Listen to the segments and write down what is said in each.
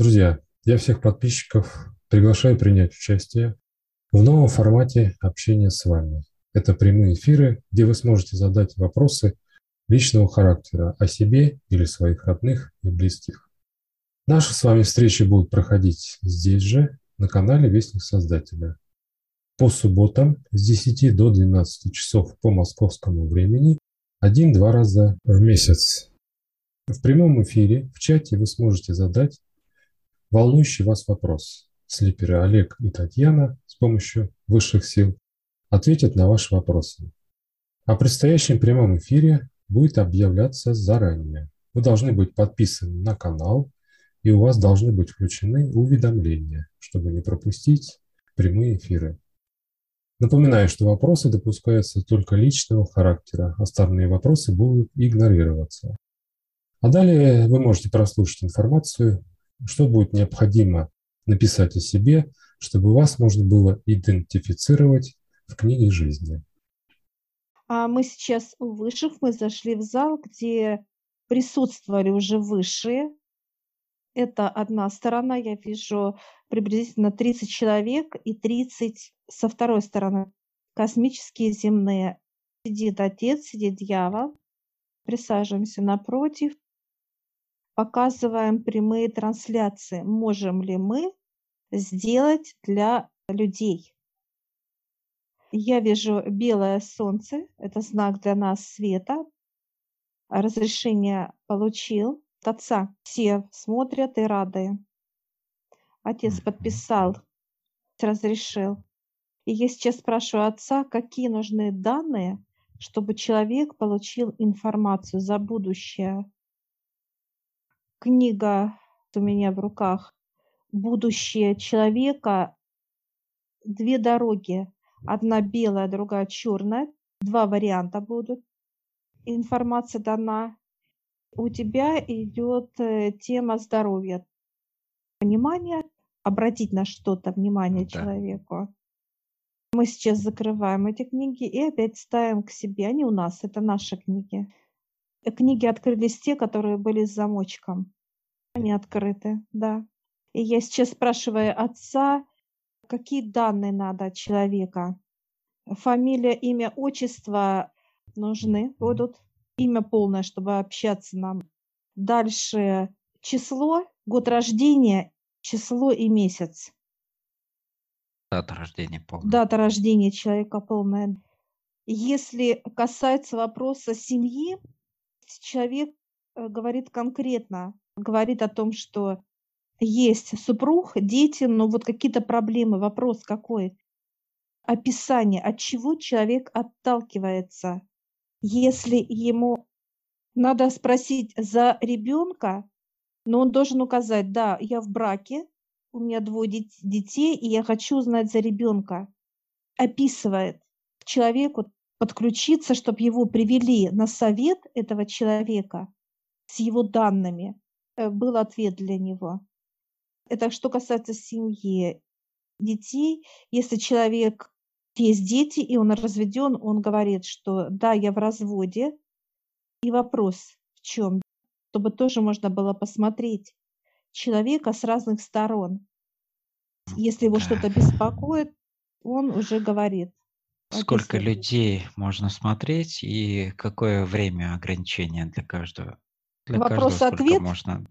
Друзья, я всех подписчиков приглашаю принять участие в новом формате общения с вами. Это прямые эфиры, где вы сможете задать вопросы личного характера о себе или своих родных и близких. Наши с вами встречи будут проходить здесь же, на канале Вестник Создателя. По субботам с 10 до 12 часов по московскому времени один-два раза в месяц. В прямом эфире в чате вы сможете задать волнующий вас вопрос. Слиперы Олег и Татьяна с помощью высших сил ответят на ваши вопросы. О предстоящем прямом эфире будет объявляться заранее. Вы должны быть подписаны на канал, и у вас должны быть включены уведомления, чтобы не пропустить прямые эфиры. Напоминаю, что вопросы допускаются только личного характера, остальные вопросы будут игнорироваться. А далее вы можете прослушать информацию, что будет необходимо написать о себе, чтобы вас можно было идентифицировать в книге жизни. А мы сейчас у высших, мы зашли в зал, где присутствовали уже высшие, это одна сторона, я вижу приблизительно 30 человек и 30 со второй стороны. Космические земные. Сидит отец, сидит дьявол. Присаживаемся напротив. Показываем прямые трансляции. Можем ли мы сделать для людей? Я вижу белое солнце. Это знак для нас света. Разрешение получил отца. Все смотрят и рады. Отец подписал, разрешил. И я сейчас спрашиваю отца, какие нужны данные, чтобы человек получил информацию за будущее. Книга у меня в руках «Будущее человека. Две дороги. Одна белая, другая черная. Два варианта будут. Информация дана у тебя идет э, тема здоровья. Внимание, обратить на что-то внимание да. человеку. Мы сейчас закрываем эти книги и опять ставим к себе. Они у нас, это наши книги. Книги открылись те, которые были с замочком. Они открыты, да. И я сейчас спрашиваю отца, какие данные надо от человека. Фамилия, имя, отчество нужны будут имя полное, чтобы общаться нам. Дальше число, год рождения, число и месяц. Дата рождения полная. Дата рождения человека полная. Если касается вопроса семьи, человек э, говорит конкретно, говорит о том, что есть супруг, дети, но вот какие-то проблемы, вопрос какой? Описание, от чего человек отталкивается, если ему надо спросить за ребенка, но он должен указать, да, я в браке, у меня двое детей, и я хочу узнать за ребенка. Описывает человеку подключиться, чтобы его привели на совет этого человека с его данными. Э, был ответ для него. Это что касается семьи, детей. Если человек есть дети, и он разведен, он говорит, что да, я в разводе. И вопрос в чем? Чтобы тоже можно было посмотреть человека с разных сторон. Если его что-то беспокоит, он уже говорит. Сколько людей можно смотреть и какое время ограничения для каждого? Для Вопрос-ответ. Можно,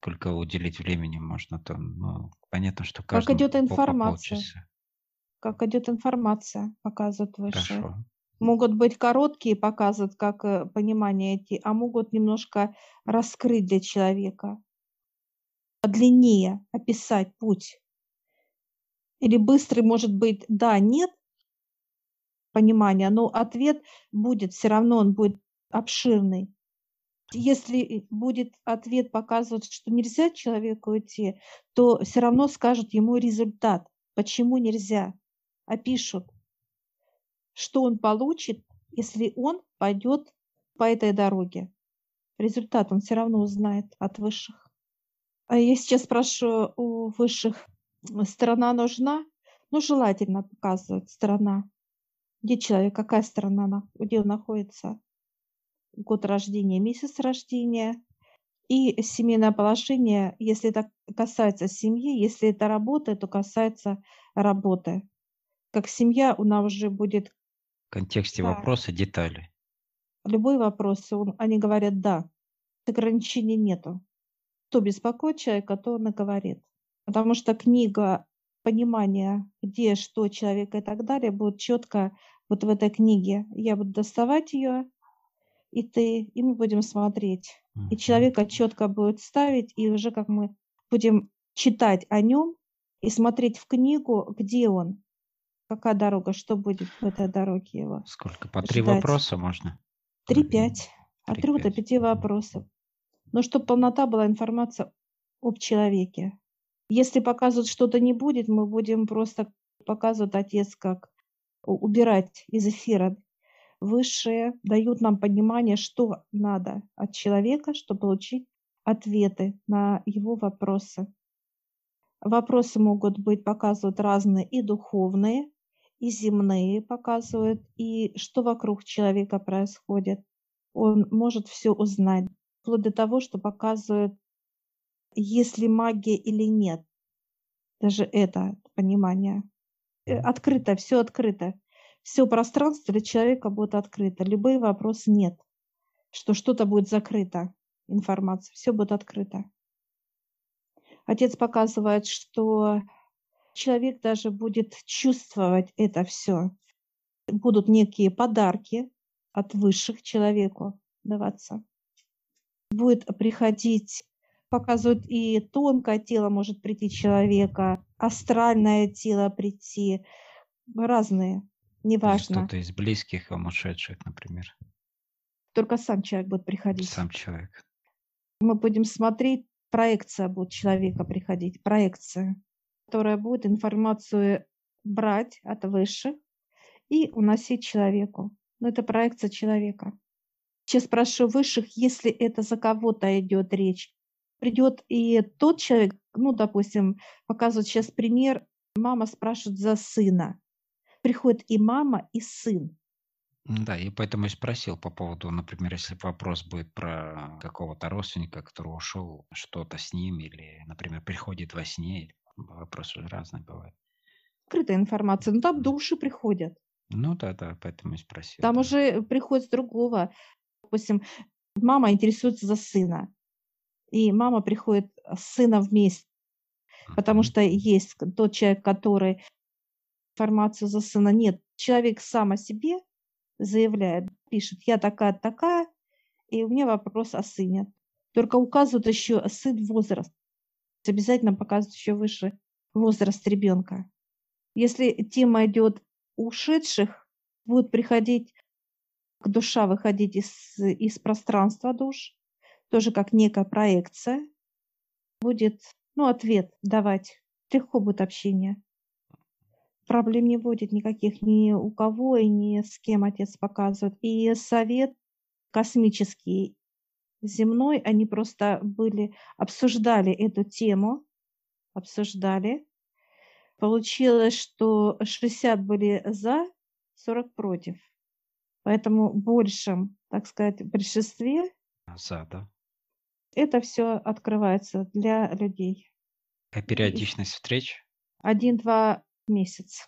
сколько уделить времени можно там? Ну, понятно, что каждому Как идет информация? как идет информация, показывают выше. Хорошо. Могут быть короткие, показывают, как э, понимание идти, а могут немножко раскрыть для человека, длиннее описать путь. Или быстрый может быть да, нет понимания, но ответ будет, все равно он будет обширный. Если будет ответ показывать, что нельзя человеку идти, то все равно скажут ему результат, почему нельзя опишут, что он получит, если он пойдет по этой дороге. Результат он все равно узнает от высших. А я сейчас спрашиваю у высших, сторона нужна? Ну, желательно показывать сторона. Где человек, какая сторона, где он находится? Год рождения, месяц рождения, И семейное положение, если это касается семьи, если это работа, то касается работы. Как семья у нас уже будет В контексте да, вопроса детали. любой вопрос, он- они говорят «да», ограничений нету. Кто беспокоит человека, то он и говорит. Потому что книга понимания, где, что человека и так далее, будет четко вот в этой книге. Я буду доставать ее, и ты, и мы будем смотреть. И Мгм. человека четко будет ставить, и уже как мы будем читать о нем и смотреть в книгу, где он, какая дорога, что будет в этой дороге его Сколько? По три ждать. вопроса можно? Три-пять. От трех до 3-5. пяти вопросов. Но чтобы полнота была информация об человеке. Если показывать что-то не будет, мы будем просто показывать отец, как убирать из эфира. Высшие дают нам понимание, что надо от человека, чтобы получить ответы на его вопросы. Вопросы могут быть показывают разные и духовные, и земные показывают, и что вокруг человека происходит. Он может все узнать, вплоть до того, что показывают, есть ли магия или нет. Даже это понимание. Э, Открыто, все открыто. Все пространство для человека будет открыто. Любые вопросы нет. Что что-то будет закрыто, информация. Все будет открыто. Отец показывает, что человек даже будет чувствовать это все. Будут некие подарки от высших человеку даваться. Будет приходить, показывают и тонкое тело может прийти человека, астральное тело прийти, разные, неважно. кто-то из близких вам ушедших, например. Только сам человек будет приходить. Сам человек. Мы будем смотреть, проекция будет человека приходить, проекция, которая будет информацию брать от высших и уносить человеку. Но это проекция человека. Сейчас спрошу высших, если это за кого-то идет речь. Придет и тот человек, ну, допустим, показывает сейчас пример, мама спрашивает за сына. Приходит и мама, и сын. Да, и поэтому и спросил по поводу, например, если вопрос будет про какого-то родственника, который ушел, что-то с ним, или, например, приходит во сне, вопросы разные бывают. Скрытая информация. Но там души приходят. Ну да, да, поэтому и спросил. Там да. уже приходит с другого. Допустим, мама интересуется за сына. И мама приходит с сыном вместе. Потому что есть тот человек, который информацию за сына нет. Человек сам о себе заявляет, пишет, я такая, такая, и у меня вопрос о сыне. Только указывают еще сын возраст. Обязательно показывают еще выше возраст ребенка. Если тема идет ушедших, будет приходить к душа выходить из, из пространства душ, тоже как некая проекция, будет ну, ответ давать. Легко будет общение. Проблем не будет никаких ни у кого и ни с кем отец показывает. И совет космический, земной, они просто были, обсуждали эту тему, обсуждали. Получилось, что 60 были за, 40 против. Поэтому большем, так сказать, большинстве За, да. Это все открывается для людей. А периодичность встреч? Один-два месяца.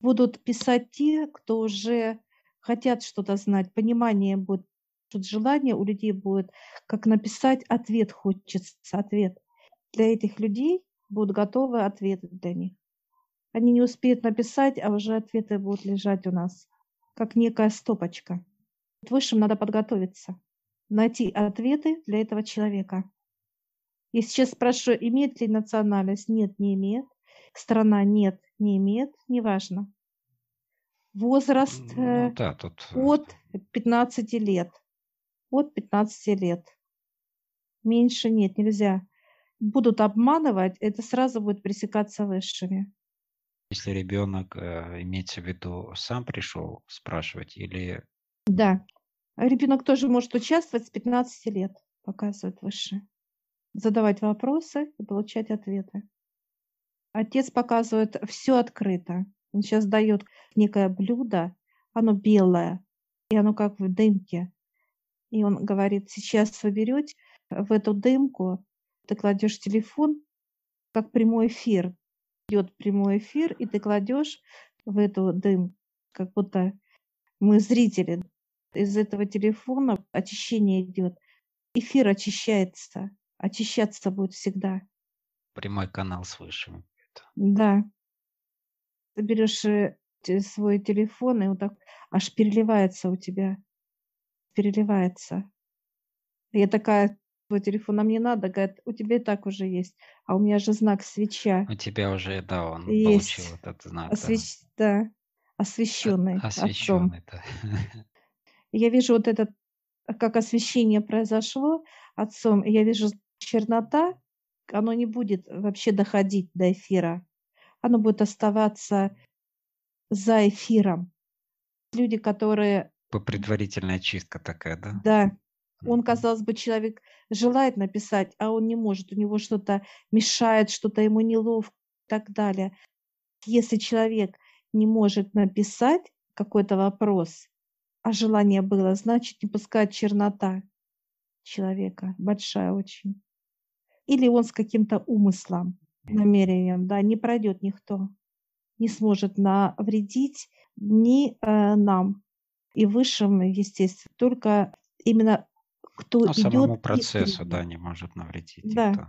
Будут писать те, кто уже хотят что-то знать, понимание будет, тут желание у людей будет, как написать ответ хочется, ответ. Для этих людей будут готовы ответы для них. Они не успеют написать, а уже ответы будут лежать у нас, как некая стопочка. Высшим надо подготовиться, найти ответы для этого человека. Я сейчас спрашиваю, имеет ли национальность? Нет, не имеет. Страна? Нет, не имеет. Неважно. Возраст Ну э, да, тут э, от 15 лет. От 15 лет. Меньше нет, нельзя. Будут обманывать, это сразу будет пресекаться высшими. если ребенок, э, имеется в виду, сам пришел спрашивать или Да. Ребенок тоже может участвовать с 15 лет, показывает выше. Задавать вопросы и получать ответы. Отец показывает все открыто. Он сейчас дает некое блюдо, оно белое, и оно как в дымке. И он говорит, сейчас вы берете, в эту дымку, ты кладешь телефон, как прямой эфир. Идет прямой эфир, и ты кладешь в эту дым, как будто мы зрители. Из этого телефона очищение идет. Эфир очищается. Очищаться будет всегда. Прямой канал свыше. Да. Ты берешь э, свой телефон, и вот так аж переливается у тебя. Переливается. Я такая, твой телефон, а мне надо, говорит, у тебя и так уже есть. А у меня же знак свеча. У тебя уже, да, он Есть. получил этот знак. Освещ... Да. Освещенный. да. отцом. Освещенный, да. Я вижу вот этот, как освещение произошло отцом, я вижу чернота, оно не будет вообще доходить до эфира. Оно будет оставаться за эфиром. Люди, которые, Предварительная чистка такая, да? да, он, казалось бы, человек желает написать, а он не может, у него что-то мешает, что-то ему неловко и так далее. Если человек не может написать какой-то вопрос, а желание было, значит, не пускает чернота человека, большая очень. Или он с каким-то умыслом, намерением, да, не пройдет никто, не сможет навредить ни э, нам и высшим, естественно, только именно кто самому идет процессу, искренне. да, не может навредить Да. никто.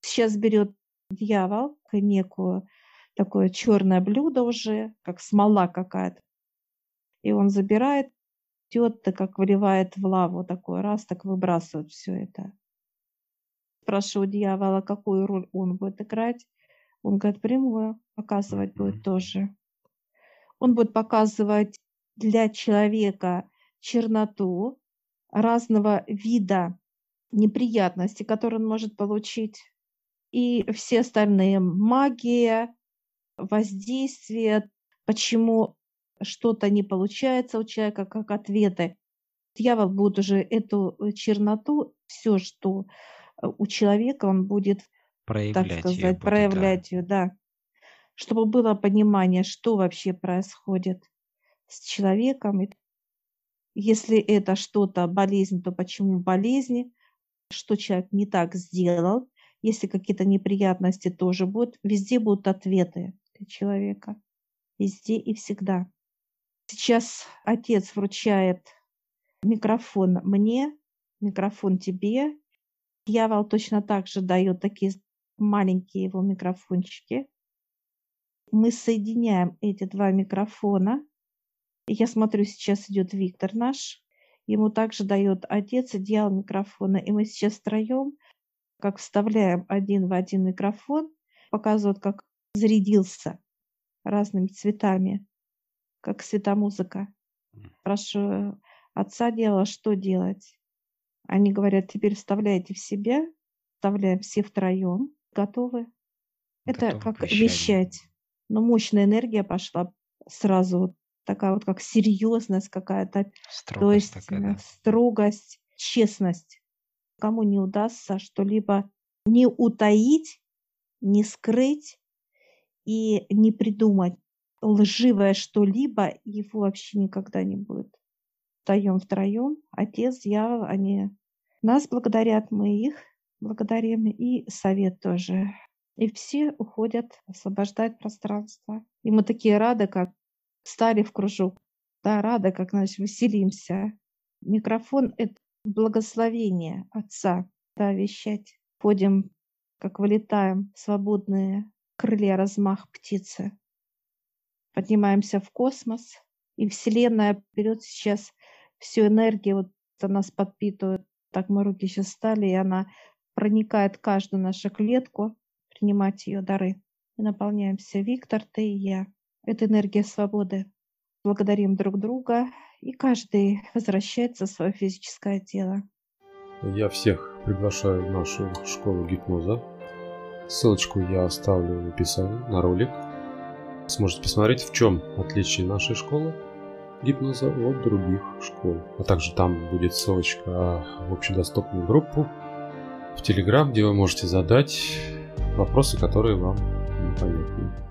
Сейчас берет дьявол некую такое черное блюдо уже, как смола какая-то, и он забирает, так как выливает в лаву такой раз, так выбрасывает все это. Спрашиваю дьявола, какую роль он будет играть. Он говорит, прямую, показывать будет тоже. Он будет показывать для человека черноту разного вида неприятностей, которые он может получить. И все остальные магия, воздействие, почему что-то не получается у человека, как ответы. Дьявол будет уже эту э, черноту, все, что э, у человека, он будет, так Проявлять ее сказать, да. проявлять ее, да. Чтобы было понимание, что вообще происходит с человеком. Если это что-то болезнь, то почему болезни, что человек не так сделал. Если какие-то неприятности тоже будут, везде будут ответы для человека. Везде и всегда. Сейчас отец вручает микрофон мне, микрофон тебе. Дьявол точно так же дает такие маленькие его микрофончики. Мы соединяем эти два микрофона. Я смотрю, сейчас идет Виктор наш. Ему также дает отец и дьявол микрофона. И мы сейчас втроем, как вставляем один в один микрофон, показывают, как зарядился разными цветами, как светомузыка. Спрашиваю отца дьявола, что делать? Они говорят, теперь вставляйте в себя, вставляем все втроем, готовы. Это Готовы как к вещанию. вещать. Но мощная энергия пошла сразу, вот такая вот как серьезность какая-то, то есть такая, да. строгость, честность. Кому не удастся что-либо не утаить, не скрыть и не придумать лживое что-либо, его вообще никогда не будет. Втроем, втроем, отец, дьявол, они нас благодарят, мы их благодарим, и совет тоже. И все уходят освобождать пространство. И мы такие рады, как стали в кружок. Да, рады, как, значит, веселимся. Микрофон — это благословение Отца, да, вещать. Ходим, как вылетаем, свободные крылья, размах птицы. Поднимаемся в космос, и Вселенная берет сейчас всю энергию, вот она нас подпитывает. Так мы руки сейчас стали, и она проникает в каждую нашу клетку, принимать ее дары. И наполняемся Виктор, ты и я. Это энергия свободы. Благодарим друг друга, и каждый возвращается в свое физическое тело. Я всех приглашаю в нашу школу гипноза. Ссылочку я оставлю в описании на ролик. Сможете посмотреть, в чем отличие нашей школы гипноза от других школ. А также там будет ссылочка в общедоступную группу в Телеграм, где вы можете задать вопросы, которые вам непонятны.